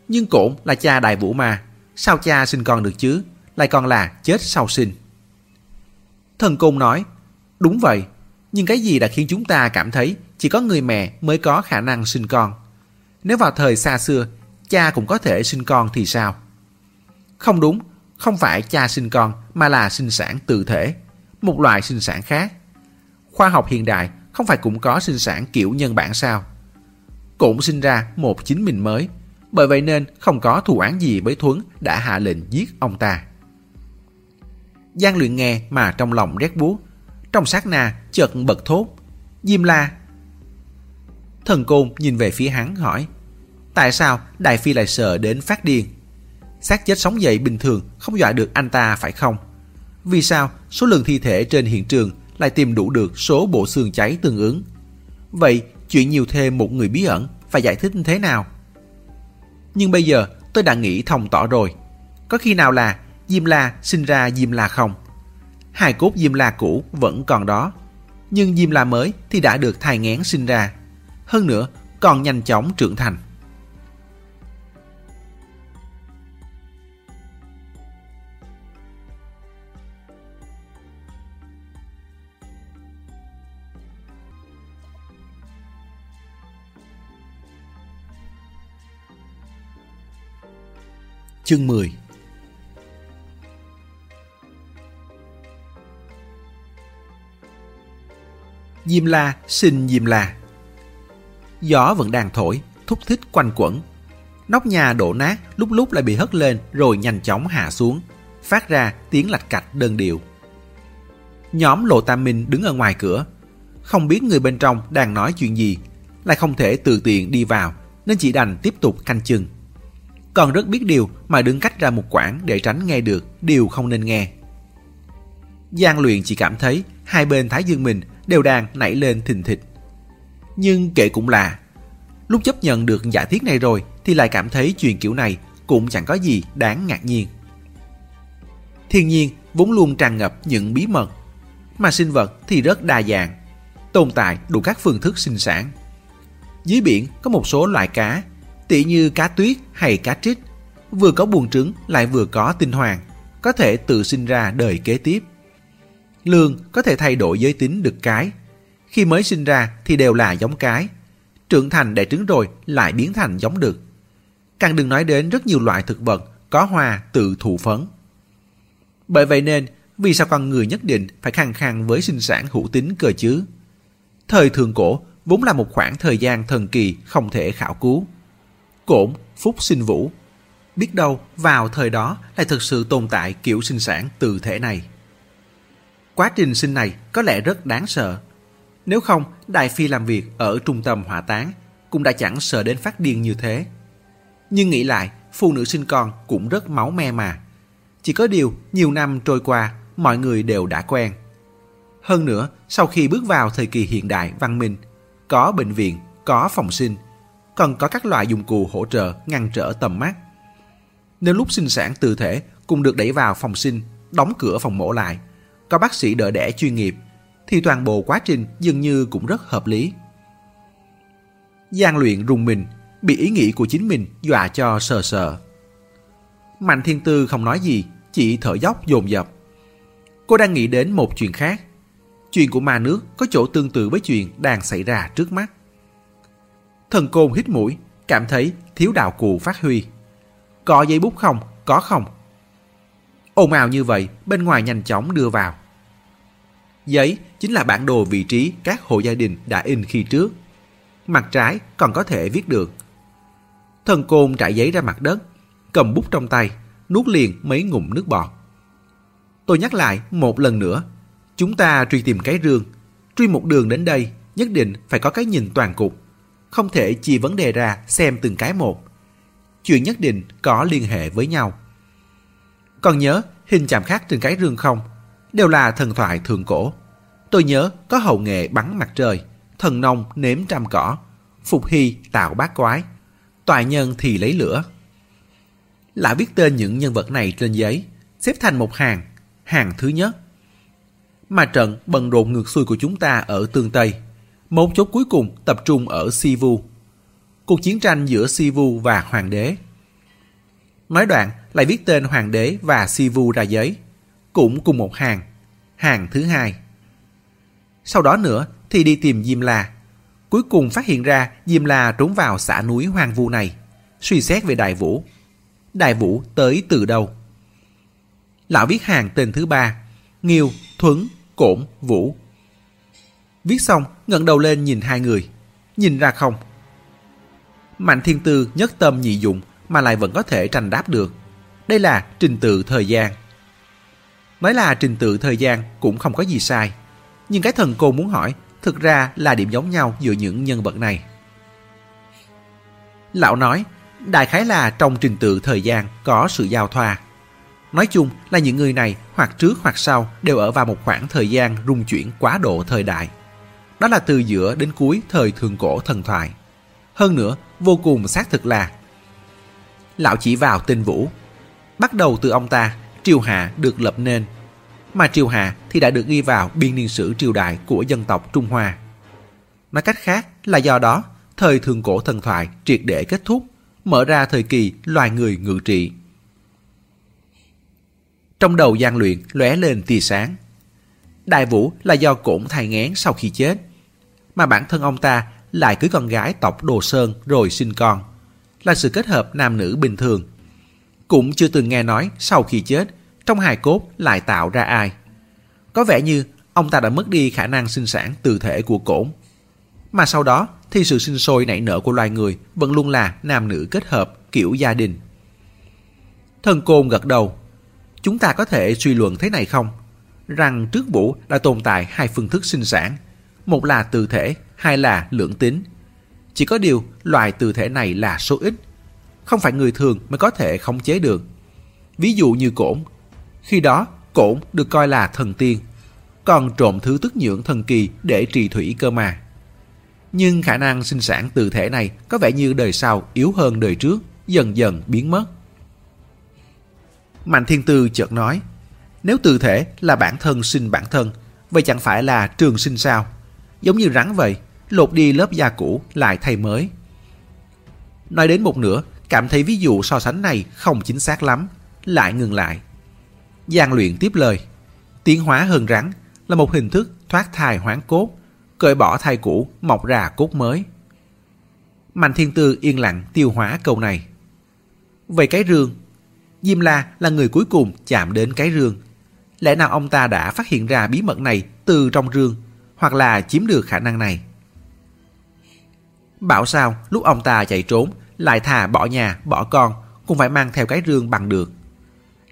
Nhưng Cổn là cha Đại Vũ mà, sao cha sinh con được chứ? lại còn là chết sau sinh. Thần Côn nói, đúng vậy, nhưng cái gì đã khiến chúng ta cảm thấy chỉ có người mẹ mới có khả năng sinh con? Nếu vào thời xa xưa, cha cũng có thể sinh con thì sao? Không đúng, không phải cha sinh con mà là sinh sản tự thể, một loại sinh sản khác. Khoa học hiện đại không phải cũng có sinh sản kiểu nhân bản sao? Cũng sinh ra một chính mình mới, bởi vậy nên không có thù án gì với Thuấn đã hạ lệnh giết ông ta. Giang luyện nghe mà trong lòng rét buốt, trong sát na chợt bật thốt, Diêm La. Thần Côn nhìn về phía hắn hỏi, tại sao Đại Phi lại sợ đến phát điên? Xác chết sống dậy bình thường, không dọa được anh ta phải không? Vì sao số lượng thi thể trên hiện trường lại tìm đủ được số bộ xương cháy tương ứng? Vậy chuyện nhiều thêm một người bí ẩn phải giải thích thế nào? Nhưng bây giờ tôi đã nghĩ thông tỏ rồi. Có khi nào là Diêm La sinh ra Diêm La không? Hài cốt Diêm La cũ vẫn còn đó. Nhưng Diêm La mới thì đã được thai ngén sinh ra. Hơn nữa, còn nhanh chóng trưởng thành. Chương 10 Diêm La xin Diêm La Gió vẫn đang thổi, thúc thích quanh quẩn. Nóc nhà đổ nát lúc lúc lại bị hất lên rồi nhanh chóng hạ xuống, phát ra tiếng lạch cạch đơn điệu. Nhóm Lộ Tam Minh đứng ở ngoài cửa, không biết người bên trong đang nói chuyện gì, lại không thể tự tiện đi vào nên chỉ đành tiếp tục canh chừng còn rất biết điều mà đứng cách ra một quãng để tránh nghe được điều không nên nghe. Giang luyện chỉ cảm thấy hai bên thái dương mình đều đang nảy lên thình thịch. Nhưng kệ cũng là, lúc chấp nhận được giả thiết này rồi thì lại cảm thấy chuyện kiểu này cũng chẳng có gì đáng ngạc nhiên. Thiên nhiên vốn luôn tràn ngập những bí mật, mà sinh vật thì rất đa dạng, tồn tại đủ các phương thức sinh sản. Dưới biển có một số loại cá tỉ như cá tuyết hay cá trích, vừa có buồng trứng lại vừa có tinh hoàng, có thể tự sinh ra đời kế tiếp. Lương có thể thay đổi giới tính được cái. Khi mới sinh ra thì đều là giống cái. Trưởng thành đẻ trứng rồi lại biến thành giống đực. Càng đừng nói đến rất nhiều loại thực vật có hoa tự thụ phấn. Bởi vậy nên, vì sao con người nhất định phải khăng khăng với sinh sản hữu tính cơ chứ? Thời thường cổ vốn là một khoảng thời gian thần kỳ không thể khảo cứu cổn, phúc sinh vũ. Biết đâu vào thời đó lại thực sự tồn tại kiểu sinh sản từ thể này. Quá trình sinh này có lẽ rất đáng sợ. Nếu không, Đại Phi làm việc ở trung tâm hỏa táng cũng đã chẳng sợ đến phát điên như thế. Nhưng nghĩ lại, phụ nữ sinh con cũng rất máu me mà. Chỉ có điều, nhiều năm trôi qua, mọi người đều đã quen. Hơn nữa, sau khi bước vào thời kỳ hiện đại văn minh, có bệnh viện, có phòng sinh, cần có các loại dụng cụ hỗ trợ ngăn trở tầm mắt. Nếu lúc sinh sản từ thể cùng được đẩy vào phòng sinh, đóng cửa phòng mổ lại, có bác sĩ đỡ đẻ chuyên nghiệp, thì toàn bộ quá trình dường như cũng rất hợp lý. Giang luyện rùng mình, bị ý nghĩ của chính mình dọa cho sờ sờ. Mạnh thiên tư không nói gì, chỉ thở dốc dồn dập. Cô đang nghĩ đến một chuyện khác. Chuyện của ma nước có chỗ tương tự với chuyện đang xảy ra trước mắt. Thần côn hít mũi, cảm thấy thiếu đạo cụ phát huy. Có giấy bút không? Có không? Ồn ào như vậy, bên ngoài nhanh chóng đưa vào. Giấy chính là bản đồ vị trí các hộ gia đình đã in khi trước. Mặt trái còn có thể viết được. Thần côn trải giấy ra mặt đất, cầm bút trong tay, nuốt liền mấy ngụm nước bọt. Tôi nhắc lại một lần nữa, chúng ta truy tìm cái rương, truy một đường đến đây nhất định phải có cái nhìn toàn cục không thể chia vấn đề ra xem từng cái một. Chuyện nhất định có liên hệ với nhau. Còn nhớ hình chạm khắc trên cái rương không? Đều là thần thoại thường cổ. Tôi nhớ có hậu nghệ bắn mặt trời, thần nông nếm trăm cỏ, phục hy tạo bát quái, tòa nhân thì lấy lửa. Lại viết tên những nhân vật này trên giấy, xếp thành một hàng, hàng thứ nhất. Mà trận bần đồn ngược xuôi của chúng ta ở tương Tây một chốt cuối cùng tập trung ở Sivu. Cuộc chiến tranh giữa Sivu và Hoàng đế. Nói đoạn lại viết tên hoàng đế và si vu ra giấy, cũng cùng một hàng, hàng thứ hai. Sau đó nữa thì đi tìm Diêm La. Cuối cùng phát hiện ra Diêm La trốn vào xã núi hoang vu này, suy xét về Đại Vũ. Đại Vũ tới từ đâu? Lão viết hàng tên thứ ba, Nghiêu, Thuấn, Cổn, Vũ. Viết xong, ngẩng đầu lên nhìn hai người. Nhìn ra không? Mạnh Thiên Tư nhất tâm nhị dụng mà lại vẫn có thể tranh đáp được. Đây là trình tự thời gian. Nói là trình tự thời gian cũng không có gì sai. Nhưng cái thần cô muốn hỏi thực ra là điểm giống nhau giữa những nhân vật này. Lão nói, đại khái là trong trình tự thời gian có sự giao thoa. Nói chung là những người này hoặc trước hoặc sau đều ở vào một khoảng thời gian rung chuyển quá độ thời đại. Đó là từ giữa đến cuối thời thượng cổ thần thoại. Hơn nữa, vô cùng xác thực là Lão chỉ vào tên Vũ. Bắt đầu từ ông ta, triều hạ được lập nên. Mà triều hạ thì đã được ghi vào biên niên sử triều đại của dân tộc Trung Hoa. Nói cách khác là do đó, thời thượng cổ thần thoại triệt để kết thúc, mở ra thời kỳ loài người ngự trị. Trong đầu gian luyện lóe lên tia sáng. Đại Vũ là do cổn thai ngán sau khi chết, mà bản thân ông ta lại cưới con gái tộc Đồ Sơn rồi sinh con, là sự kết hợp nam nữ bình thường. Cũng chưa từng nghe nói sau khi chết, trong hài cốt lại tạo ra ai. Có vẻ như ông ta đã mất đi khả năng sinh sản từ thể của cổn. Mà sau đó thì sự sinh sôi nảy nở của loài người vẫn luôn là nam nữ kết hợp kiểu gia đình. Thần Côn gật đầu. Chúng ta có thể suy luận thế này không? Rằng trước vũ đã tồn tại hai phương thức sinh sản. Một là từ thể, hai là lượng tính. Chỉ có điều loại từ thể này là số ít. Không phải người thường mới có thể khống chế được. Ví dụ như cổn. Khi đó, cổn được coi là thần tiên. Còn trộm thứ tức nhưỡng thần kỳ để trì thủy cơ mà. Nhưng khả năng sinh sản từ thể này có vẻ như đời sau yếu hơn đời trước, dần dần biến mất. Mạnh Thiên Tư chợt nói, nếu từ thể là bản thân sinh bản thân, vậy chẳng phải là trường sinh sao? Giống như rắn vậy, lột đi lớp da cũ lại thay mới. Nói đến một nửa, cảm thấy ví dụ so sánh này không chính xác lắm, lại ngừng lại. Giang luyện tiếp lời, tiến hóa hơn rắn là một hình thức thoát thai hoán cốt, cởi bỏ thai cũ, mọc ra cốt mới. Mạnh Thiên Tư yên lặng tiêu hóa câu này. Về cái rương, Diêm La là người cuối cùng chạm đến cái rương. Lẽ nào ông ta đã phát hiện ra bí mật này từ trong rương, hoặc là chiếm được khả năng này? Bảo sao lúc ông ta chạy trốn, lại thà bỏ nhà, bỏ con, cũng phải mang theo cái rương bằng được.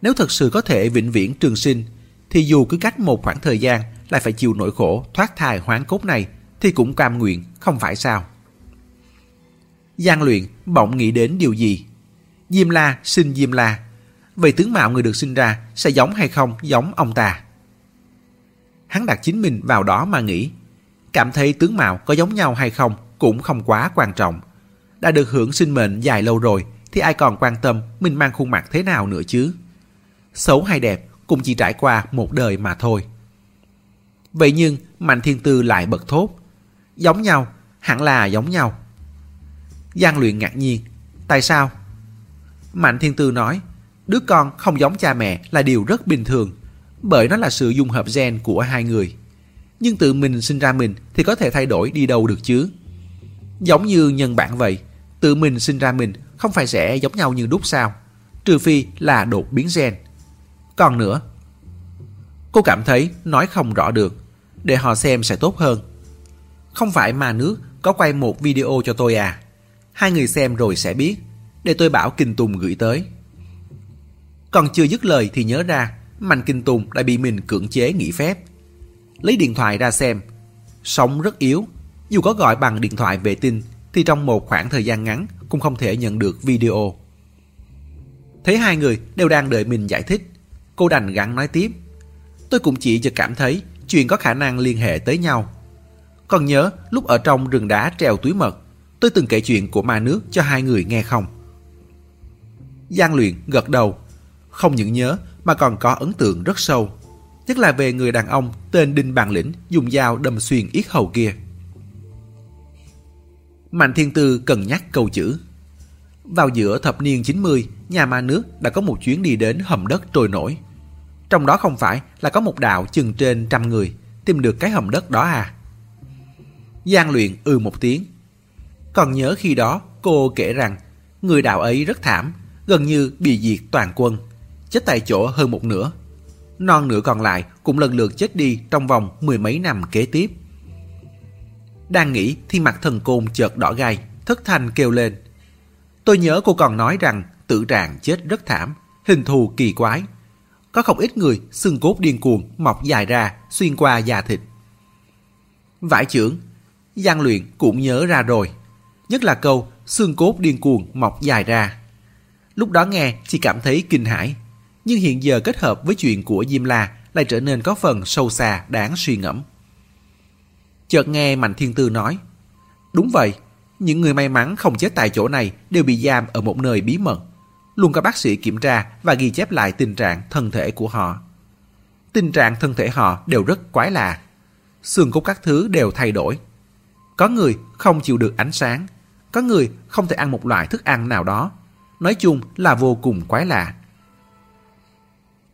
Nếu thật sự có thể vĩnh viễn trường sinh, thì dù cứ cách một khoảng thời gian lại phải chịu nỗi khổ thoát thai hoán cốt này, thì cũng cam nguyện, không phải sao? Giang luyện bỗng nghĩ đến điều gì? Diêm La sinh Diêm La. Vậy tướng mạo người được sinh ra sẽ giống hay không giống ông ta? Hắn đặt chính mình vào đó mà nghĩ. Cảm thấy tướng mạo có giống nhau hay không cũng không quá quan trọng. Đã được hưởng sinh mệnh dài lâu rồi thì ai còn quan tâm mình mang khuôn mặt thế nào nữa chứ? Xấu hay đẹp cũng chỉ trải qua một đời mà thôi. Vậy nhưng Mạnh Thiên Tư lại bật thốt. Giống nhau, hẳn là giống nhau. Giang luyện ngạc nhiên. Tại sao? Mạnh Thiên Tư nói, đứa con không giống cha mẹ là điều rất bình thường, bởi nó là sự dung hợp gen của hai người. Nhưng tự mình sinh ra mình thì có thể thay đổi đi đâu được chứ? Giống như nhân bản vậy, tự mình sinh ra mình không phải sẽ giống nhau như đúc sao? Trừ phi là đột biến gen. Còn nữa, cô cảm thấy nói không rõ được, để họ xem sẽ tốt hơn. Không phải mà nước có quay một video cho tôi à? Hai người xem rồi sẽ biết, để tôi bảo Kinh Tùng gửi tới. Còn chưa dứt lời thì nhớ ra, Mạnh Kinh Tùng đã bị mình cưỡng chế nghỉ phép. Lấy điện thoại ra xem, sóng rất yếu, dù có gọi bằng điện thoại vệ tinh thì trong một khoảng thời gian ngắn cũng không thể nhận được video. Thấy hai người đều đang đợi mình giải thích, cô đành gắng nói tiếp. Tôi cũng chỉ chợt cảm thấy chuyện có khả năng liên hệ tới nhau. Còn nhớ lúc ở trong rừng đá treo túi mật, tôi từng kể chuyện của ma nước cho hai người nghe không? Giang luyện gật đầu, không những nhớ mà còn có ấn tượng rất sâu. Nhất là về người đàn ông tên Đinh Bàn Lĩnh dùng dao đâm xuyên yết hầu kia. Mạnh Thiên Tư cần nhắc câu chữ. Vào giữa thập niên 90, nhà ma nước đã có một chuyến đi đến hầm đất trôi nổi. Trong đó không phải là có một đạo chừng trên trăm người tìm được cái hầm đất đó à? Giang luyện ư ừ một tiếng. Còn nhớ khi đó cô kể rằng người đạo ấy rất thảm, gần như bị diệt toàn quân, chết tại chỗ hơn một nửa. Non nửa còn lại cũng lần lượt chết đi trong vòng mười mấy năm kế tiếp. Đang nghĩ thì mặt thần côn chợt đỏ gai, thất thanh kêu lên. Tôi nhớ cô còn nói rằng tự trạng chết rất thảm, hình thù kỳ quái. Có không ít người xương cốt điên cuồng mọc dài ra xuyên qua da thịt. Vải trưởng, gian luyện cũng nhớ ra rồi. Nhất là câu xương cốt điên cuồng mọc dài ra. Lúc đó nghe chỉ cảm thấy kinh hãi, nhưng hiện giờ kết hợp với chuyện của Diêm La lại trở nên có phần sâu xa đáng suy ngẫm. Chợt nghe Mạnh Thiên Tư nói, đúng vậy, những người may mắn không chết tại chỗ này đều bị giam ở một nơi bí mật. Luôn có bác sĩ kiểm tra và ghi chép lại tình trạng thân thể của họ. Tình trạng thân thể họ đều rất quái lạ. Xương cốt các thứ đều thay đổi. Có người không chịu được ánh sáng, có người không thể ăn một loại thức ăn nào đó. Nói chung là vô cùng quái lạ.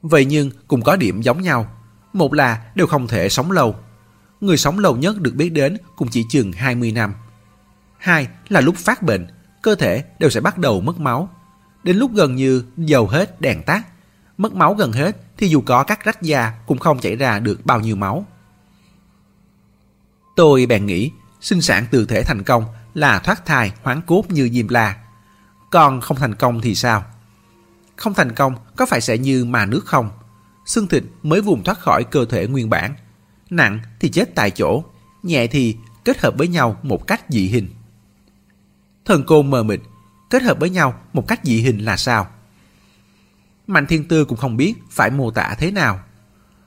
Vậy nhưng cũng có điểm giống nhau. Một là đều không thể sống lâu. Người sống lâu nhất được biết đến cũng chỉ chừng 20 năm. Hai là lúc phát bệnh, cơ thể đều sẽ bắt đầu mất máu. Đến lúc gần như dầu hết đèn tắt, mất máu gần hết thì dù có cắt rách da cũng không chảy ra được bao nhiêu máu. Tôi bèn nghĩ sinh sản từ thể thành công là thoát thai hoán cốt như Diêm La. Còn không thành công thì sao? Không thành công có phải sẽ như mà nước không? Xương thịt mới vùng thoát khỏi cơ thể nguyên bản. Nặng thì chết tại chỗ, nhẹ thì kết hợp với nhau một cách dị hình. Thần côn mờ mịt, kết hợp với nhau một cách dị hình là sao? Mạnh Thiên Tư cũng không biết phải mô tả thế nào.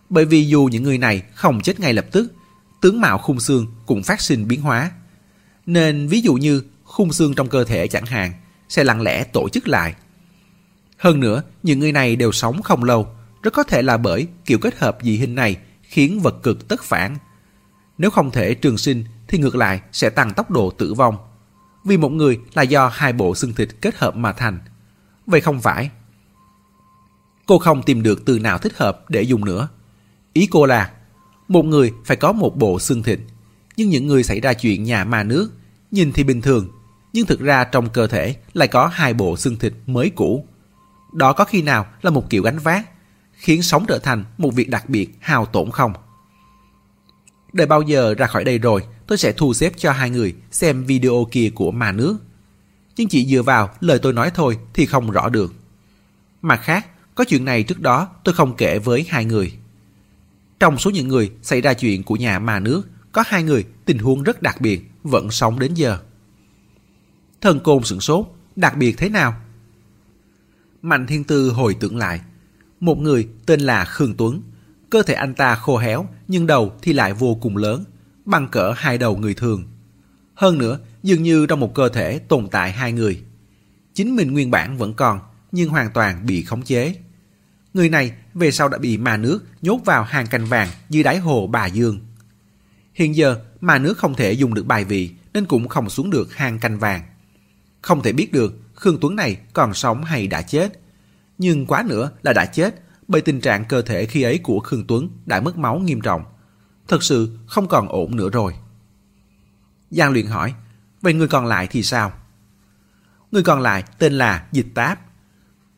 Bởi vì dù những người này không chết ngay lập tức, tướng mạo khung xương cũng phát sinh biến hóa. Nên ví dụ như khung xương trong cơ thể chẳng hạn sẽ lặng lẽ tổ chức lại. Hơn nữa, những người này đều sống không lâu, rất có thể là bởi kiểu kết hợp dị hình này khiến vật cực tất phản. Nếu không thể trường sinh thì ngược lại sẽ tăng tốc độ tử vong. Vì một người là do hai bộ xương thịt kết hợp mà thành. Vậy không phải. Cô không tìm được từ nào thích hợp để dùng nữa. Ý cô là một người phải có một bộ xương thịt, nhưng những người xảy ra chuyện nhà ma nước, nhìn thì bình thường, nhưng thực ra trong cơ thể lại có hai bộ xương thịt mới cũ. Đó có khi nào là một kiểu gánh vác, khiến sống trở thành một việc đặc biệt hào tổn không? Đợi bao giờ ra khỏi đây rồi, tôi sẽ thu xếp cho hai người xem video kia của mà nước. Nhưng chỉ dựa vào lời tôi nói thôi thì không rõ được. Mặt khác, có chuyện này trước đó tôi không kể với hai người. Trong số những người xảy ra chuyện của nhà mà nước, có hai người tình huống rất đặc biệt, vẫn sống đến giờ. Thần côn sửng sốt, đặc biệt thế nào? Mạnh Thiên Tư hồi tưởng lại. Một người tên là Khương Tuấn. Cơ thể anh ta khô héo, nhưng đầu thì lại vô cùng lớn, bằng cỡ hai đầu người thường. Hơn nữa, dường như trong một cơ thể tồn tại hai người. Chính mình nguyên bản vẫn còn, nhưng hoàn toàn bị khống chế. Người này về sau đã bị ma nước nhốt vào hàng canh vàng dưới đáy hồ Bà Dương. Hiện giờ, ma nước không thể dùng được bài vị nên cũng không xuống được hang canh vàng. Không thể biết được Khương Tuấn này còn sống hay đã chết. Nhưng quá nữa là đã chết bởi tình trạng cơ thể khi ấy của Khương Tuấn đã mất máu nghiêm trọng. Thật sự không còn ổn nữa rồi. Giang luyện hỏi, vậy người còn lại thì sao? Người còn lại tên là Dịch Táp.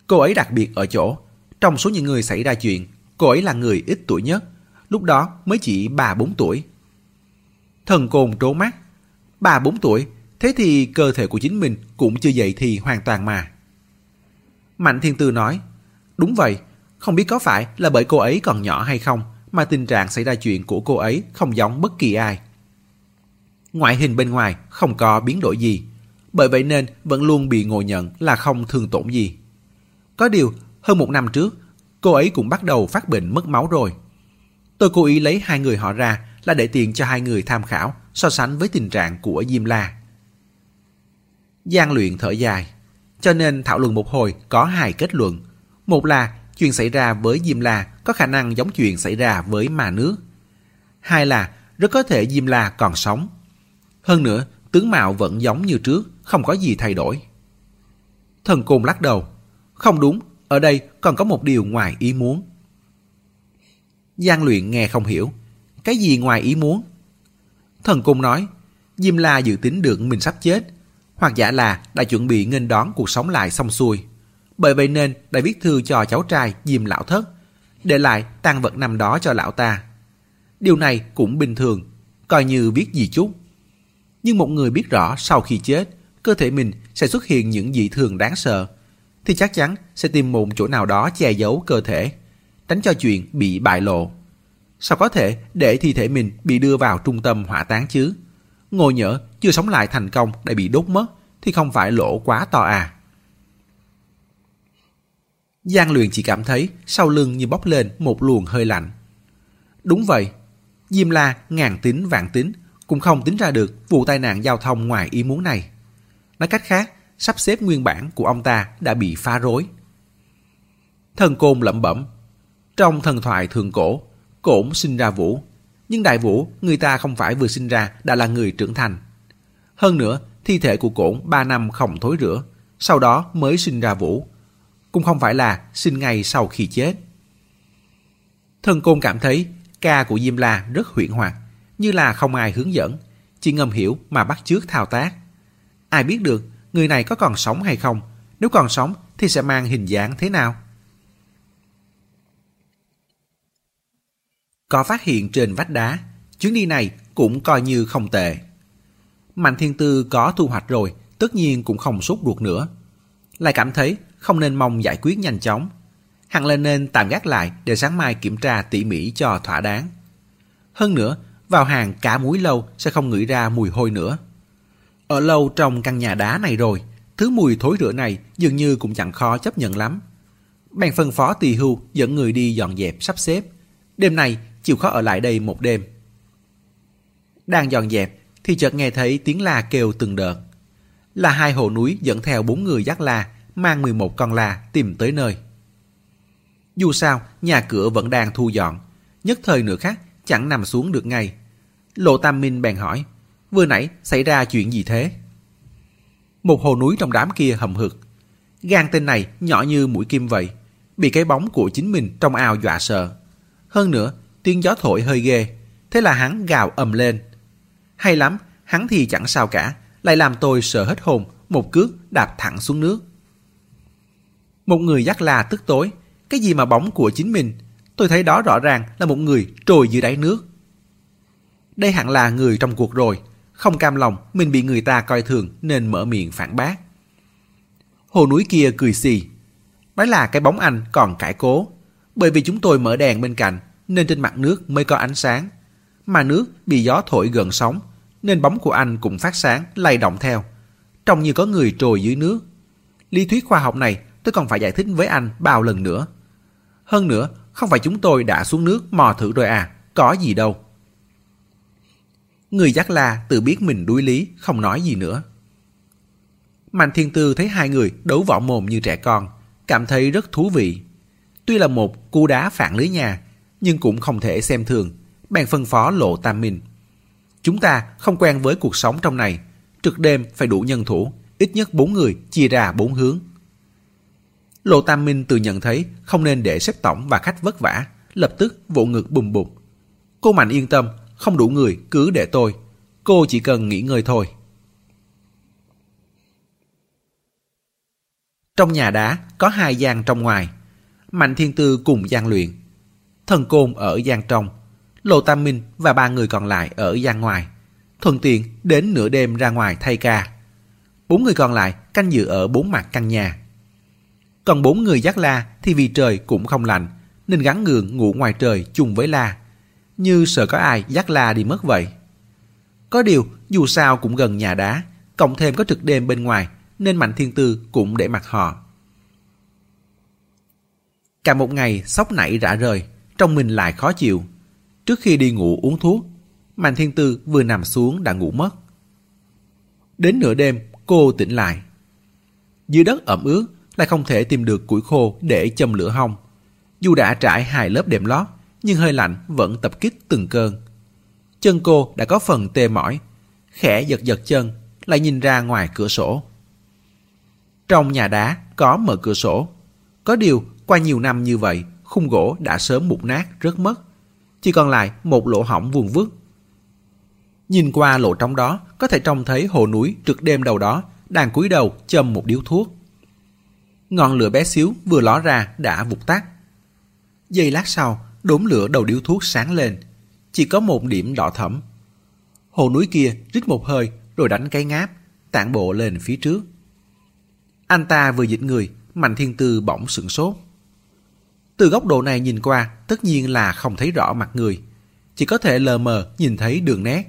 Cô ấy đặc biệt ở chỗ, trong số những người xảy ra chuyện, cô ấy là người ít tuổi nhất, lúc đó mới chỉ 3-4 tuổi. Thần côn trố mắt, 3-4 tuổi, thế thì cơ thể của chính mình cũng chưa dậy thì hoàn toàn mà. Mạnh Thiên Tư nói, đúng vậy, không biết có phải là bởi cô ấy còn nhỏ hay không mà tình trạng xảy ra chuyện của cô ấy không giống bất kỳ ai. Ngoại hình bên ngoài không có biến đổi gì, bởi vậy nên vẫn luôn bị ngộ nhận là không thương tổn gì. Có điều, hơn một năm trước, cô ấy cũng bắt đầu phát bệnh mất máu rồi. Tôi cố ý lấy hai người họ ra là để tiện cho hai người tham khảo so sánh với tình trạng của Diêm La. Giang luyện thở dài, cho nên thảo luận một hồi có hai kết luận. Một là chuyện xảy ra với Diêm La có khả năng giống chuyện xảy ra với mà nước. Hai là rất có thể Diêm La còn sống. Hơn nữa, tướng mạo vẫn giống như trước, không có gì thay đổi. Thần Côn lắc đầu. Không đúng, ở đây còn có một điều ngoài ý muốn. Giang luyện nghe không hiểu. Cái gì ngoài ý muốn? Thần Côn nói, Diêm La dự tính được mình sắp chết, hoặc giả là đã chuẩn bị nghênh đón cuộc sống lại xong xuôi. Bởi vậy nên đã viết thư cho cháu trai Diêm Lão Thất, để lại tang vật năm đó cho lão ta. Điều này cũng bình thường, coi như biết gì chút. Nhưng một người biết rõ sau khi chết, cơ thể mình sẽ xuất hiện những dị thường đáng sợ, thì chắc chắn sẽ tìm một chỗ nào đó che giấu cơ thể, tránh cho chuyện bị bại lộ. Sao có thể để thi thể mình bị đưa vào trung tâm hỏa táng chứ? Ngồi nhỡ chưa sống lại thành công đã bị đốt mất thì không phải lỗ quá to à. Giang luyện chỉ cảm thấy sau lưng như bốc lên một luồng hơi lạnh. Đúng vậy, Diêm La ngàn tính vạn tính cũng không tính ra được vụ tai nạn giao thông ngoài ý muốn này. Nói cách khác, sắp xếp nguyên bản của ông ta đã bị phá rối. Thần Côn lẩm bẩm. Trong thần thoại thường cổ, cổn sinh ra vũ. Nhưng đại vũ, người ta không phải vừa sinh ra đã là người trưởng thành. Hơn nữa, thi thể của cổn 3 năm không thối rửa, sau đó mới sinh ra vũ. Cũng không phải là sinh ngay sau khi chết. Thần Côn cảm thấy ca của Diêm La rất huyện hoạt, như là không ai hướng dẫn, chỉ ngầm hiểu mà bắt chước thao tác. Ai biết được người này có còn sống hay không? Nếu còn sống thì sẽ mang hình dáng thế nào? Có phát hiện trên vách đá, chuyến đi này cũng coi như không tệ. Mạnh Thiên Tư có thu hoạch rồi, tất nhiên cũng không sốt ruột nữa. Lại cảm thấy không nên mong giải quyết nhanh chóng. Hẳn là nên tạm gác lại để sáng mai kiểm tra tỉ mỉ cho thỏa đáng. Hơn nữa, vào hàng cả muối lâu sẽ không ngửi ra mùi hôi nữa. Ở lâu trong căn nhà đá này rồi, thứ mùi thối rữa này dường như cũng chẳng khó chấp nhận lắm. Bèn phân phó tỳ hưu dẫn người đi dọn dẹp sắp xếp. Đêm nay chịu khó ở lại đây một đêm. Đang dọn dẹp thì chợt nghe thấy tiếng la kêu từng đợt. Là hai hồ núi dẫn theo bốn người dắt la mang 11 con la tìm tới nơi. Dù sao, nhà cửa vẫn đang thu dọn, nhất thời nửa khắc chẳng nằm xuống được ngay. Lộ Tam Minh bèn hỏi, vừa nãy xảy ra chuyện gì thế? Một hồ núi trong đám kia hầm hực. Gan tên này nhỏ như mũi kim vậy, bị cái bóng của chính mình trong ao dọa sợ. Hơn nữa, tiếng gió thổi hơi ghê, thế là hắn gào ầm lên. Hay lắm, hắn thì chẳng sao cả, lại làm tôi sợ hết hồn, một cước đạp thẳng xuống nước. Một người dắt là tức tối, cái gì mà bóng của chính mình, tôi thấy đó rõ ràng là một người trồi dưới đáy nước. Đây hẳn là người trong cuộc rồi, không cam lòng mình bị người ta coi thường nên mở miệng phản bác. Hồ núi kia cười xì. Nói là cái bóng anh còn cải cố. Bởi vì chúng tôi mở đèn bên cạnh nên trên mặt nước mới có ánh sáng. Mà nước bị gió thổi gần sóng nên bóng của anh cũng phát sáng, lay động theo. Trông như có người trồi dưới nước. Lý thuyết khoa học này tôi còn phải giải thích với anh bao lần nữa. Hơn nữa, không phải chúng tôi đã xuống nước mò thử rồi à, có gì đâu. Người giác la tự biết mình đuối lý, không nói gì nữa. Mạnh Thiên Tư thấy hai người đấu võ mồm như trẻ con, cảm thấy rất thú vị. Tuy là một cú đá phản lưới nhà, nhưng cũng không thể xem thường, bèn phân phó lộ tam minh. Chúng ta không quen với cuộc sống trong này, trực đêm phải đủ nhân thủ, ít nhất bốn người chia ra bốn hướng. Lộ Tam Minh tự nhận thấy không nên để xếp tổng và khách vất vả, lập tức vỗ ngực bùm bụt. Cô Mạnh yên tâm, không đủ người cứ để tôi. Cô chỉ cần nghỉ ngơi thôi. Trong nhà đá có hai gian trong ngoài. Mạnh Thiên Tư cùng gian luyện. Thần Côn ở gian trong. Lô Tam Minh và ba người còn lại ở gian ngoài. Thuận tiện đến nửa đêm ra ngoài thay ca. Bốn người còn lại canh giữ ở bốn mặt căn nhà. Còn bốn người dắt la thì vì trời cũng không lạnh, nên gắn gượng ngủ ngoài trời chung với la. Như sợ có ai dắt la đi mất vậy. Có điều, dù sao cũng gần nhà đá, cộng thêm có trực đêm bên ngoài, nên Mạnh Thiên Tư cũng để mặt họ. Cả một ngày sốc nảy rã rời, trong mình lại khó chịu. Trước khi đi ngủ uống thuốc, Mạnh Thiên Tư vừa nằm xuống đã ngủ mất. Đến nửa đêm, cô tỉnh lại. Dưới đất ẩm ướt, lại không thể tìm được củi khô để châm lửa hong Dù đã trải hai lớp đệm lót, nhưng hơi lạnh vẫn tập kích từng cơn. Chân cô đã có phần tê mỏi, khẽ giật giật chân, lại nhìn ra ngoài cửa sổ. Trong nhà đá có mở cửa sổ. Có điều, qua nhiều năm như vậy, khung gỗ đã sớm mục nát, rớt mất. Chỉ còn lại một lỗ hỏng vuông vức. Nhìn qua lỗ trống đó, có thể trông thấy hồ núi trực đêm đầu đó đang cúi đầu châm một điếu thuốc. Ngọn lửa bé xíu vừa ló ra đã vụt tắt. Giây lát sau, đốm lửa đầu điếu thuốc sáng lên. Chỉ có một điểm đỏ thẫm. Hồ núi kia rít một hơi rồi đánh cái ngáp, tản bộ lên phía trước. Anh ta vừa dịch người, Mạnh Thiên Tư bỗng sửng sốt. Từ góc độ này nhìn qua, tất nhiên là không thấy rõ mặt người. Chỉ có thể lờ mờ nhìn thấy đường nét.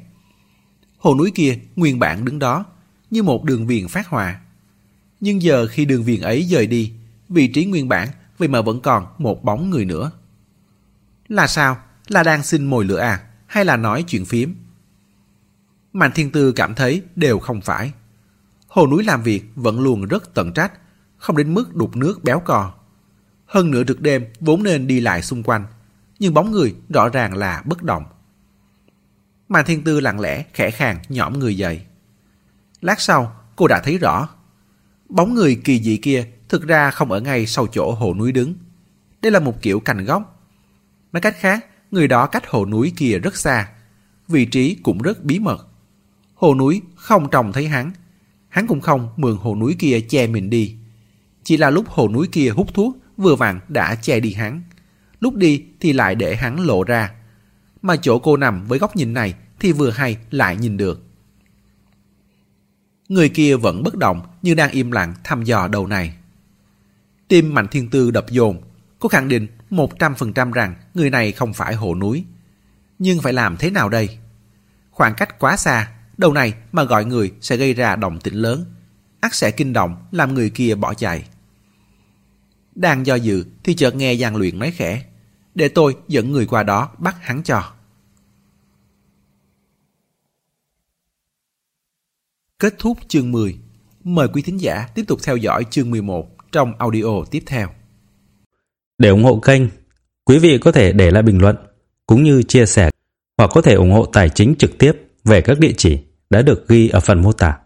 Hồ núi kia nguyên bản đứng đó, như một đường viền phát họa. Nhưng giờ khi đường viền ấy rời đi, vị trí nguyên bản vậy mà vẫn còn một bóng người nữa. Là sao? Là đang xin mồi lửa à? Hay là nói chuyện phím? Mạnh Thiên Tư cảm thấy đều không phải. Hồ núi làm việc vẫn luôn rất tận trách, không đến mức đục nước béo cò. Hơn nữa rực đêm vốn nên đi lại xung quanh, nhưng bóng người rõ ràng là bất động. mà Thiên Tư lặng lẽ khẽ khàng nhõm người dậy. Lát sau, cô đã thấy rõ. Bóng người kỳ dị kia thực ra không ở ngay sau chỗ hồ núi đứng. Đây là một kiểu cành góc. Nói cách khác, người đó cách hồ núi kia rất xa. Vị trí cũng rất bí mật. Hồ núi không trông thấy hắn. Hắn cũng không mượn hồ núi kia che mình đi. Chỉ là lúc hồ núi kia hút thuốc, vừa vặn đã che đi hắn. Lúc đi thì lại để hắn lộ ra. Mà chỗ cô nằm với góc nhìn này thì vừa hay lại nhìn được. Người kia vẫn bất động như đang im lặng thăm dò đầu này. Tim Mạnh Thiên Tư đập dồn. Cô khẳng định 100% rằng người này không phải hồ núi. Nhưng phải làm thế nào đây? Khoảng cách quá xa, đầu này mà gọi người sẽ gây ra động tĩnh lớn. ắt sẽ kinh động làm người kia bỏ chạy. Đang do dự thì chợt nghe Giang Luyện nói khẽ. Để tôi dẫn người qua đó bắt hắn cho. Kết thúc chương 10. Mời quý thính giả tiếp tục theo dõi chương 11 trong audio tiếp theo. Để ủng hộ kênh, quý vị có thể để lại bình luận cũng như chia sẻ hoặc có thể ủng hộ tài chính trực tiếp về các địa chỉ đã được ghi ở phần mô tả.